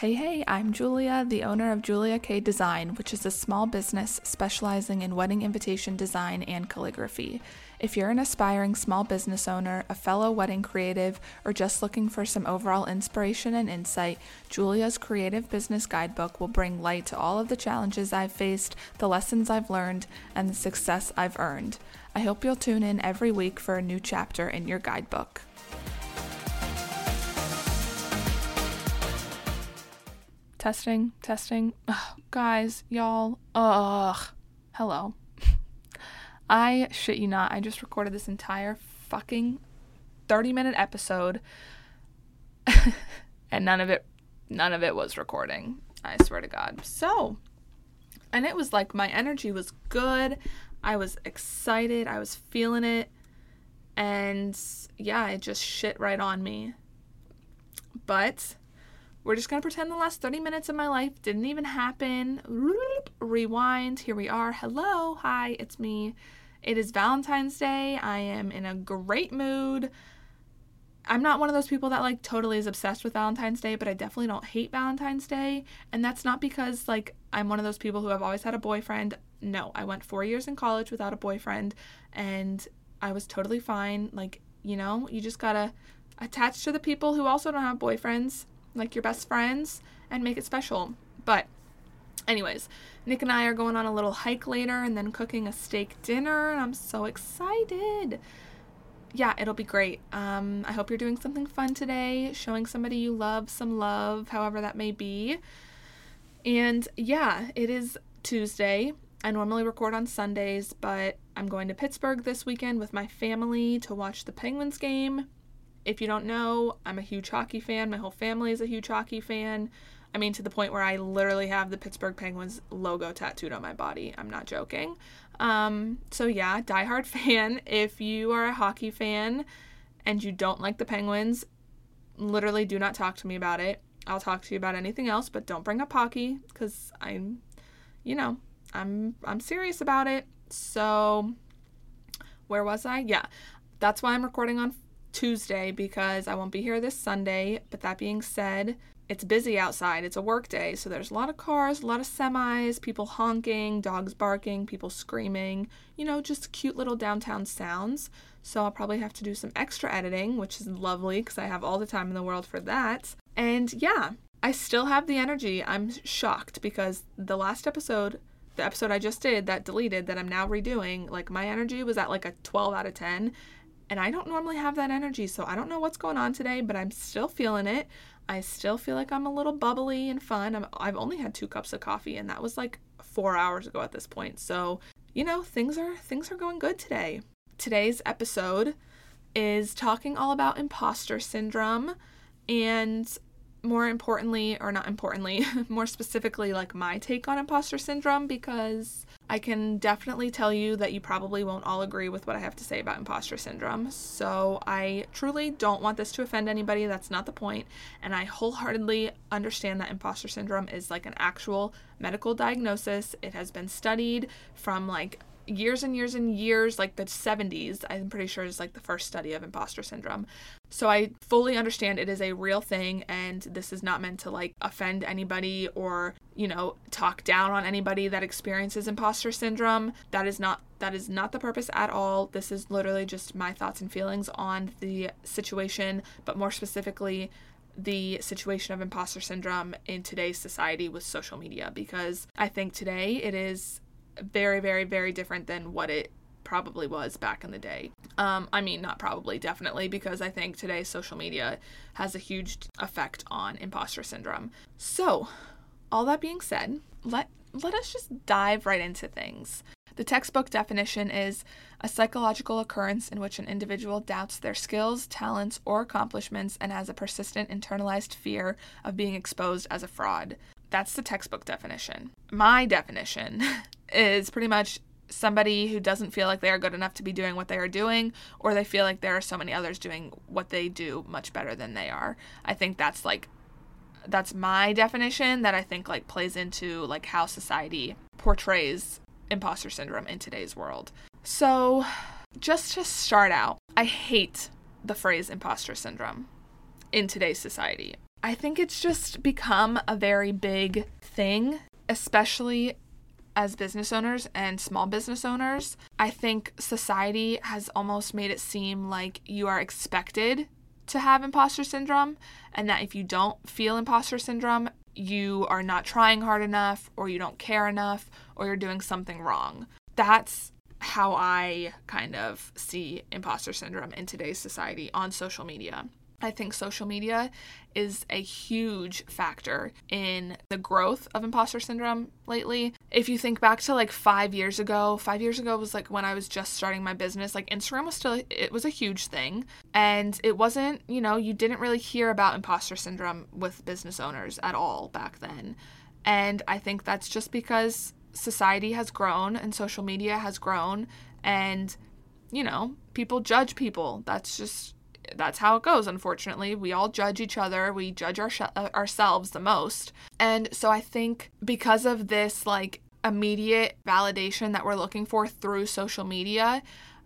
Hey, hey, I'm Julia, the owner of Julia Kay Design, which is a small business specializing in wedding invitation design and calligraphy. If you're an aspiring small business owner, a fellow wedding creative, or just looking for some overall inspiration and insight, Julia's Creative Business Guidebook will bring light to all of the challenges I've faced, the lessons I've learned, and the success I've earned. I hope you'll tune in every week for a new chapter in your guidebook. Testing, testing. Ugh, guys, y'all. Ugh. Hello. I shit you not. I just recorded this entire fucking 30 minute episode and none of it none of it was recording. I swear to God. So, and it was like my energy was good. I was excited. I was feeling it. And yeah, it just shit right on me. But we're just going to pretend the last 30 minutes of my life didn't even happen. Rewind. Here we are. Hello. Hi, it's me. It is Valentine's Day. I am in a great mood. I'm not one of those people that like totally is obsessed with Valentine's Day, but I definitely don't hate Valentine's Day. And that's not because like I'm one of those people who have always had a boyfriend. No, I went 4 years in college without a boyfriend and I was totally fine. Like, you know, you just got to attach to the people who also don't have boyfriends like your best friends and make it special. But, anyways, Nick and I are going on a little hike later and then cooking a steak dinner, and I'm so excited. Yeah, it'll be great. Um, I hope you're doing something fun today, showing somebody you love some love, however that may be. And yeah, it is Tuesday. I normally record on Sundays, but I'm going to Pittsburgh this weekend with my family to watch the Penguins game. If you don't know, I'm a huge hockey fan. My whole family is a huge hockey fan. I mean, to the point where I literally have the Pittsburgh Penguins logo tattooed on my body. I'm not joking. Um, so, yeah, diehard fan. If you are a hockey fan and you don't like the Penguins, literally do not talk to me about it. I'll talk to you about anything else, but don't bring up hockey because I'm, you know, I'm I'm serious about it. So, where was I? Yeah, that's why I'm recording on Tuesday because I won't be here this Sunday. But that being said, it's busy outside. It's a work day, so there's a lot of cars, a lot of semis, people honking, dogs barking, people screaming, you know, just cute little downtown sounds. So I'll probably have to do some extra editing, which is lovely because I have all the time in the world for that. And yeah, I still have the energy. I'm shocked because the last episode, the episode I just did that deleted that I'm now redoing, like my energy was at like a 12 out of 10 and I don't normally have that energy, so I don't know what's going on today, but I'm still feeling it. I still feel like I'm a little bubbly and fun. I'm, I've only had two cups of coffee, and that was like four hours ago at this point. So, you know, things are things are going good today. Today's episode is talking all about imposter syndrome and more importantly, or not importantly, more specifically, like my take on imposter syndrome because I can definitely tell you that you probably won't all agree with what I have to say about imposter syndrome. So I truly don't want this to offend anybody. That's not the point. And I wholeheartedly understand that imposter syndrome is like an actual medical diagnosis. It has been studied from like years and years and years, like the 70s, I'm pretty sure is like the first study of imposter syndrome. So I fully understand it is a real thing and this is not meant to like offend anybody or, you know, talk down on anybody that experiences imposter syndrome. That is not that is not the purpose at all. This is literally just my thoughts and feelings on the situation, but more specifically the situation of imposter syndrome in today's society with social media because I think today it is very, very, very different than what it probably was back in the day. Um, I mean, not probably, definitely, because I think today social media has a huge effect on imposter syndrome. So, all that being said, let let us just dive right into things. The textbook definition is a psychological occurrence in which an individual doubts their skills, talents, or accomplishments and has a persistent internalized fear of being exposed as a fraud. That's the textbook definition. My definition is pretty much somebody who doesn't feel like they are good enough to be doing what they are doing, or they feel like there are so many others doing what they do much better than they are. I think that's like that's my definition that I think like plays into like how society portrays imposter syndrome in today's world. So, just to start out, I hate the phrase imposter syndrome in today's society. I think it's just become a very big thing, especially as business owners and small business owners. I think society has almost made it seem like you are expected to have imposter syndrome, and that if you don't feel imposter syndrome, you are not trying hard enough, or you don't care enough, or you're doing something wrong. That's how I kind of see imposter syndrome in today's society on social media. I think social media is a huge factor in the growth of imposter syndrome lately. If you think back to like five years ago, five years ago was like when I was just starting my business, like Instagram was still, it was a huge thing. And it wasn't, you know, you didn't really hear about imposter syndrome with business owners at all back then. And I think that's just because society has grown and social media has grown and, you know, people judge people. That's just that's how it goes unfortunately. We all judge each other. We judge our sh- uh, ourselves the most. And so i think because of this like immediate validation that we're looking for through social media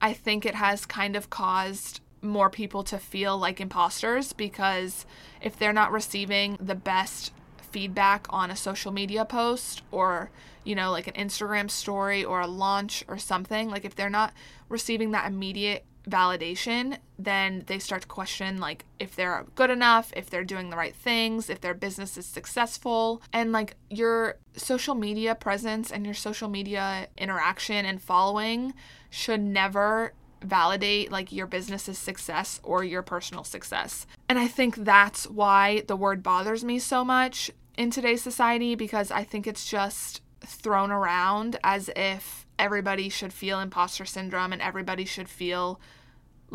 i think it has kind of caused more people to feel like imposters because if they're not receiving the best feedback on a social media post or you know like an Instagram story or a launch or something like if they're not receiving that immediate validation, then they start to question like if they're good enough, if they're doing the right things, if their business is successful. And like your social media presence and your social media interaction and following should never validate like your business's success or your personal success. And I think that's why the word bothers me so much in today's society because I think it's just thrown around as if everybody should feel imposter syndrome and everybody should feel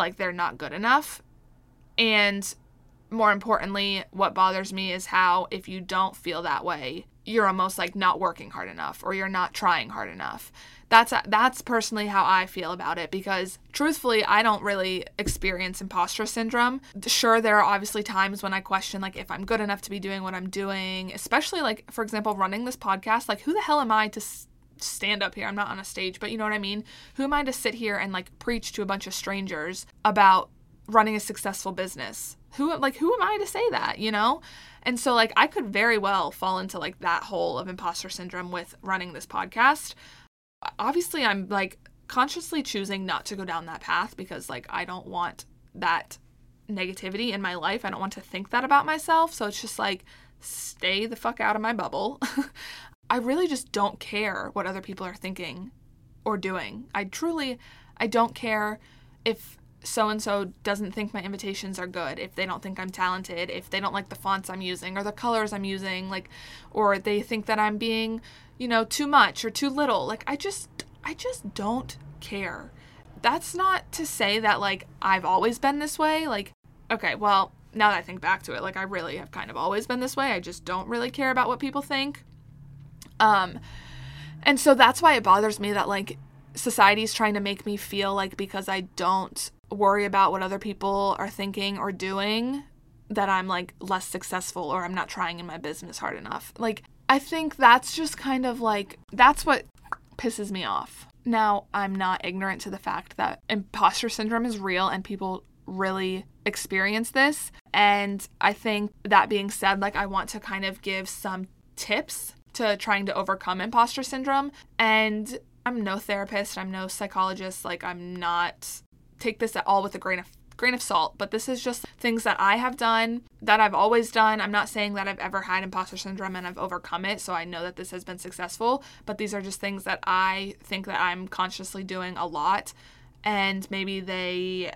like they're not good enough. And more importantly, what bothers me is how if you don't feel that way, you're almost like not working hard enough or you're not trying hard enough. That's that's personally how I feel about it because truthfully, I don't really experience imposter syndrome. Sure, there are obviously times when I question like if I'm good enough to be doing what I'm doing, especially like for example running this podcast, like who the hell am I to stand up here. I'm not on a stage, but you know what I mean? Who am I to sit here and like preach to a bunch of strangers about running a successful business? Who like who am I to say that, you know? And so like I could very well fall into like that hole of imposter syndrome with running this podcast. Obviously, I'm like consciously choosing not to go down that path because like I don't want that negativity in my life. I don't want to think that about myself. So it's just like stay the fuck out of my bubble. I really just don't care what other people are thinking or doing. I truly I don't care if so and so doesn't think my invitations are good, if they don't think I'm talented, if they don't like the fonts I'm using or the colors I'm using, like or they think that I'm being, you know, too much or too little. Like I just I just don't care. That's not to say that like I've always been this way. Like okay, well, now that I think back to it, like I really have kind of always been this way. I just don't really care about what people think. Um, and so that's why it bothers me that like society's trying to make me feel like because I don't worry about what other people are thinking or doing that I'm like less successful or I'm not trying in my business hard enough. Like I think that's just kind of like that's what pisses me off. Now, I'm not ignorant to the fact that imposter syndrome is real and people really experience this. And I think that being said, like I want to kind of give some tips to trying to overcome imposter syndrome. And I'm no therapist, I'm no psychologist, like I'm not take this at all with a grain of grain of salt, but this is just things that I have done, that I've always done. I'm not saying that I've ever had imposter syndrome and I've overcome it, so I know that this has been successful, but these are just things that I think that I'm consciously doing a lot and maybe they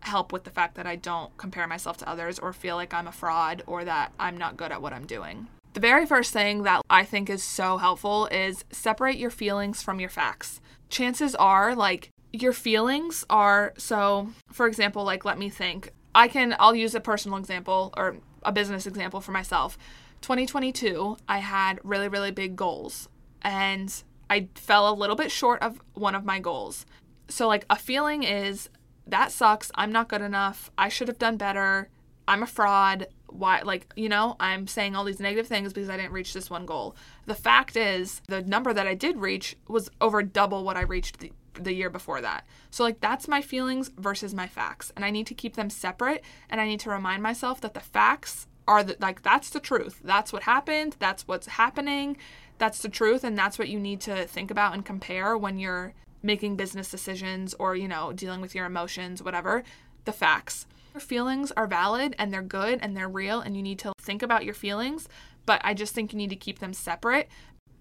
help with the fact that I don't compare myself to others or feel like I'm a fraud or that I'm not good at what I'm doing. The very first thing that I think is so helpful is separate your feelings from your facts. Chances are, like, your feelings are so, for example, like, let me think. I can, I'll use a personal example or a business example for myself. 2022, I had really, really big goals and I fell a little bit short of one of my goals. So, like, a feeling is that sucks. I'm not good enough. I should have done better. I'm a fraud why like you know i'm saying all these negative things because i didn't reach this one goal the fact is the number that i did reach was over double what i reached the, the year before that so like that's my feelings versus my facts and i need to keep them separate and i need to remind myself that the facts are the, like that's the truth. That's what happened. That's what's happening. That's the truth and that's what you need to think about and compare when you're making business decisions or, you know, dealing with your emotions, whatever. The facts. Your feelings are valid and they're good and they're real and you need to think about your feelings, but I just think you need to keep them separate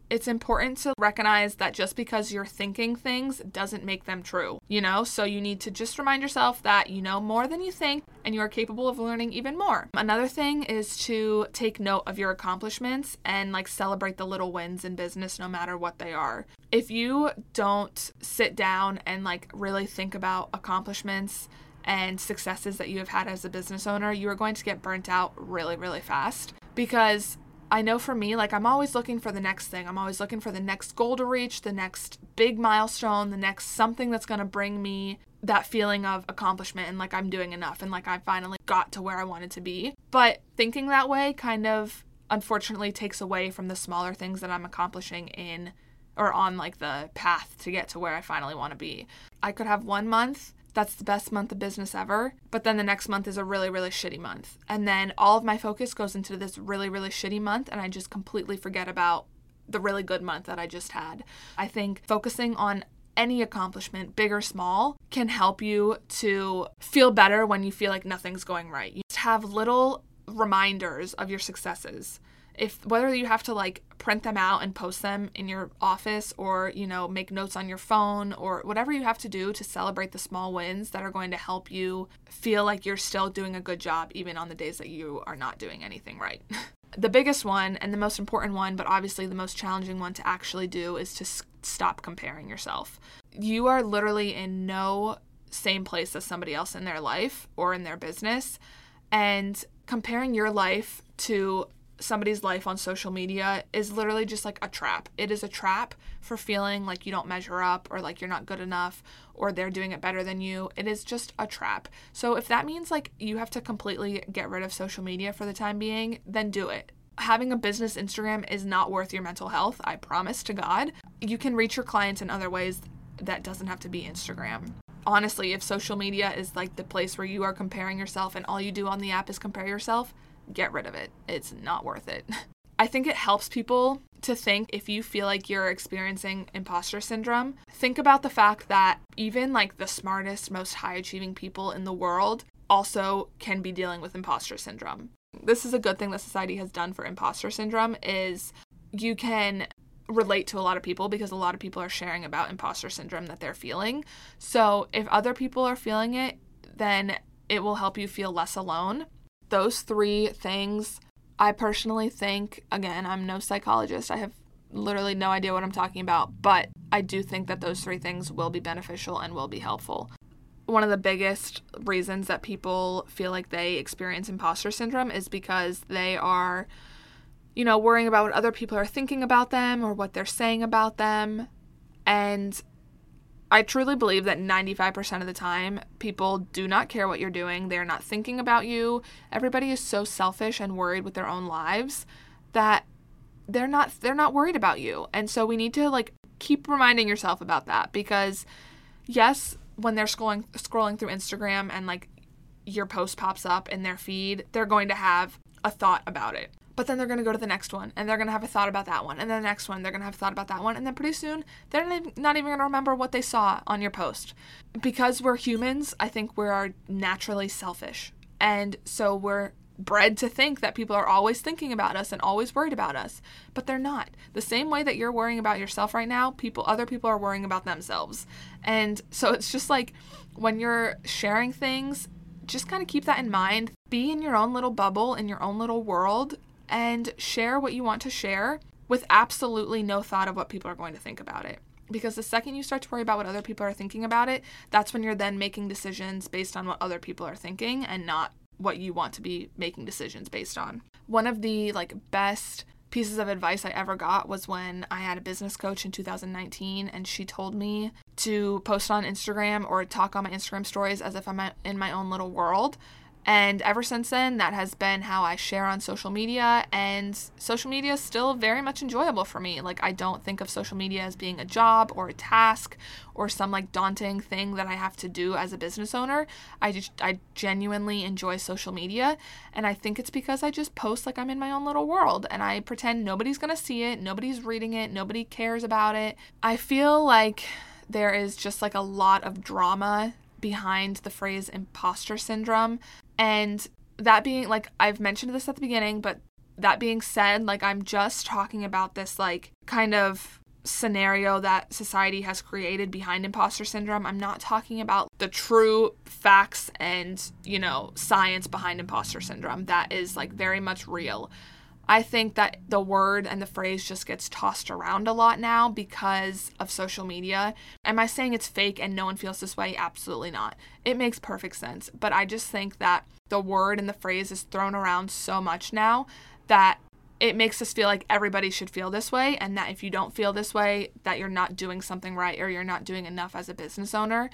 it's important to recognize that just because you're thinking things doesn't make them true, you know? So you need to just remind yourself that you know more than you think and you are capable of learning even more. Another thing is to take note of your accomplishments and like celebrate the little wins in business no matter what they are. If you don't sit down and like really think about accomplishments, and successes that you have had as a business owner, you are going to get burnt out really, really fast because I know for me, like I'm always looking for the next thing. I'm always looking for the next goal to reach, the next big milestone, the next something that's going to bring me that feeling of accomplishment and like I'm doing enough and like I finally got to where I wanted to be. But thinking that way kind of unfortunately takes away from the smaller things that I'm accomplishing in or on like the path to get to where I finally want to be. I could have one month that's the best month of business ever. But then the next month is a really, really shitty month. And then all of my focus goes into this really, really shitty month, and I just completely forget about the really good month that I just had. I think focusing on any accomplishment, big or small, can help you to feel better when you feel like nothing's going right. You just have little reminders of your successes if whether you have to like print them out and post them in your office or you know make notes on your phone or whatever you have to do to celebrate the small wins that are going to help you feel like you're still doing a good job even on the days that you are not doing anything right. The biggest one and the most important one but obviously the most challenging one to actually do is to s- stop comparing yourself. You are literally in no same place as somebody else in their life or in their business and comparing your life to somebody's life on social media is literally just like a trap. It is a trap for feeling like you don't measure up or like you're not good enough or they're doing it better than you. It is just a trap. So if that means like you have to completely get rid of social media for the time being, then do it. Having a business Instagram is not worth your mental health, I promise to God. You can reach your clients in other ways that doesn't have to be Instagram honestly, if social media is like the place where you are comparing yourself and all you do on the app is compare yourself, get rid of it. It's not worth it. I think it helps people to think if you feel like you're experiencing imposter syndrome, think about the fact that even like the smartest, most high achieving people in the world also can be dealing with imposter syndrome. This is a good thing that society has done for imposter syndrome is you can relate to a lot of people because a lot of people are sharing about imposter syndrome that they're feeling. So, if other people are feeling it, then it will help you feel less alone those three things, I personally think, again, I'm no psychologist. I have literally no idea what I'm talking about, but I do think that those three things will be beneficial and will be helpful. One of the biggest reasons that people feel like they experience imposter syndrome is because they are, you know, worrying about what other people are thinking about them or what they're saying about them. And I truly believe that 95% of the time, people do not care what you're doing. They're not thinking about you. Everybody is so selfish and worried with their own lives that they're not they're not worried about you. And so we need to like keep reminding yourself about that because yes, when they're scrolling scrolling through Instagram and like your post pops up in their feed, they're going to have a thought about it but then they're going to go to the next one and they're going to have a thought about that one and then the next one they're going to have a thought about that one and then pretty soon they're not even going to remember what they saw on your post. Because we're humans i think we are naturally selfish. And so we're bred to think that people are always thinking about us and always worried about us but they're not. The same way that you're worrying about yourself right now people other people are worrying about themselves. And so it's just like when you're sharing things just kind of keep that in mind. Be in your own little bubble in your own little world and share what you want to share with absolutely no thought of what people are going to think about it. Because the second you start to worry about what other people are thinking about it, that's when you're then making decisions based on what other people are thinking and not what you want to be making decisions based on. One of the like best pieces of advice I ever got was when I had a business coach in 2019 and she told me to post on Instagram or talk on my Instagram stories as if I'm in my own little world And ever since then, that has been how I share on social media. And social media is still very much enjoyable for me. Like, I don't think of social media as being a job or a task or some like daunting thing that I have to do as a business owner. I just, I genuinely enjoy social media. And I think it's because I just post like I'm in my own little world and I pretend nobody's to see it, nobody's reading it, nobody cares about it. I feel like there is just like a lot of drama behind the phrase imposter syndrome. And that being like, I've mentioned this at the beginning, but that being said, like, I'm just talking about this, like, kind of scenario that society has created behind imposter syndrome. I'm not talking about the true facts and, you know, science behind imposter syndrome. That is, like, very much real. I think that the word and the phrase just gets tossed around a lot now because of social media. Am I saying it's fake and no one feels this way? Absolutely not. It makes perfect sense. But I just think that the word and the phrase is thrown around so much now that it makes us feel like everybody should feel this way and that if you don't feel this way that you're not doing something right or you're not doing enough as a business owner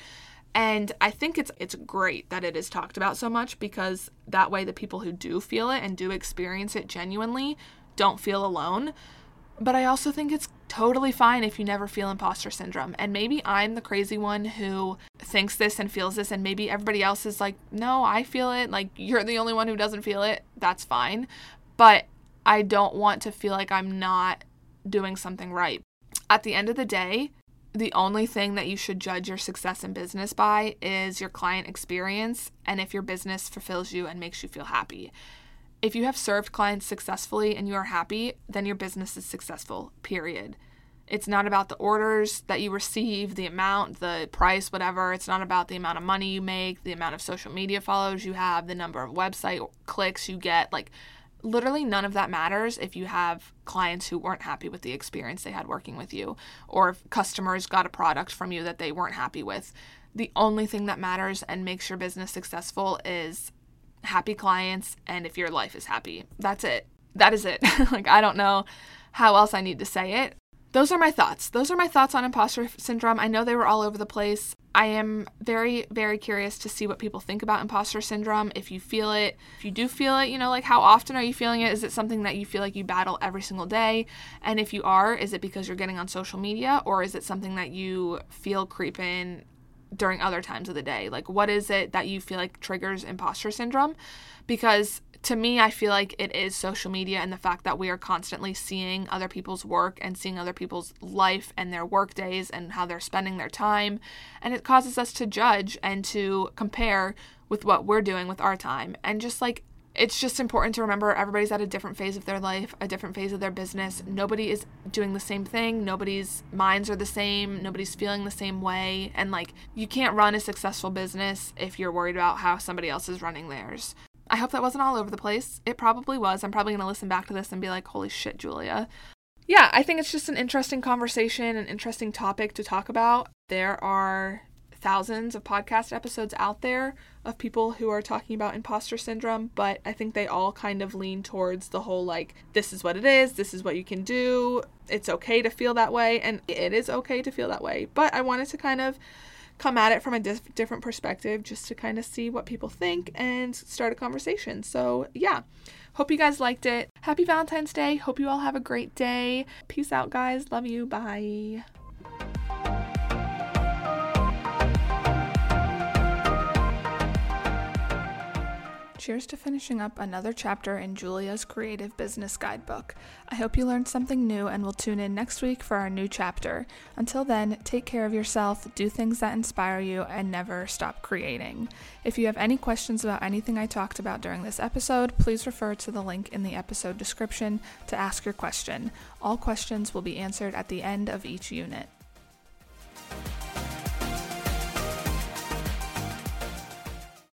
and I think it's it's great that it is talked about so much because that way the people who do feel it and do experience it genuinely don't feel alone. But I also think it's totally fine if you never feel imposter syndrome. And maybe I'm the crazy one who thinks this and feels this, and maybe everybody else is like, no, I feel it. Like, you're the only one who doesn't feel it. That's fine. But I don't want to feel like I'm not doing something right. At the end of the day, the only thing that you should judge your success in business by is your client experience and if your business fulfills you and makes you feel happy. If you have served clients successfully and you are happy, then your business is successful, period. It's not about the orders that you receive, the amount, the price, whatever. It's not about the amount of money you make, the amount of social media follows you have, the number of website clicks you get. Like, literally none of that matters if you have clients who weren't happy with the experience they had working with you or if customers got a product from you that they weren't happy with. The only thing that matters and makes your business successful is happy clients and if your life is happy. That's it. That is it. like I don't know how else I need to say it those are my thoughts. Those are my thoughts on imposter syndrome. I know they were all over the place. I am very, very curious to see what people think about imposter syndrome. If you feel it, if you do feel it, you know, like how often are you feeling it? Is it something that you feel like you battle every single day? And if you are, is it because you're getting on social media or is it something that you feel creep in during other times of the day? Like, what is it that you feel like triggers imposter syndrome? Because to me, I feel like it is social media and the fact that we are constantly seeing other people's work and seeing other people's life and their work days and how they're spending their time. And it causes us to judge and to compare with what we're doing with our time. And just like, it's just important to remember everybody's at a different phase of their life, a different phase of their business. Nobody is doing the same thing. Nobody's minds are the same. Nobody's feeling the same way. And like, you can't run a successful business if you're worried about how somebody else is running theirs. I hope that wasn't all over the place. It probably was. I'm probably going to listen back to this and be like, holy shit, Julia. Yeah, I think it's just an interesting conversation, an interesting topic to talk about. There are thousands of podcast episodes out there of people who are talking about imposter syndrome, but I think they all kind of lean towards the whole like, this is what it is, this is what you can do, it's okay to feel that way, and it is okay to feel that way. But I wanted to kind of come at it from a dif- different perspective just to kind of see what people think and start a conversation. So, yeah. Hope you guys liked it. Happy Valentine's Day. Hope you all have a great day. Peace out, guys. Love you. Bye. Cheers to finishing up another chapter in Julia's Creative Business Guidebook. I hope you learned something new and will tune in next week for our new chapter. Until then, take care of yourself, do things that inspire you, and never stop creating. If you have any questions about anything I talked about during this episode, please refer to the link in the episode description to ask your question. All questions will be answered at the end of each unit.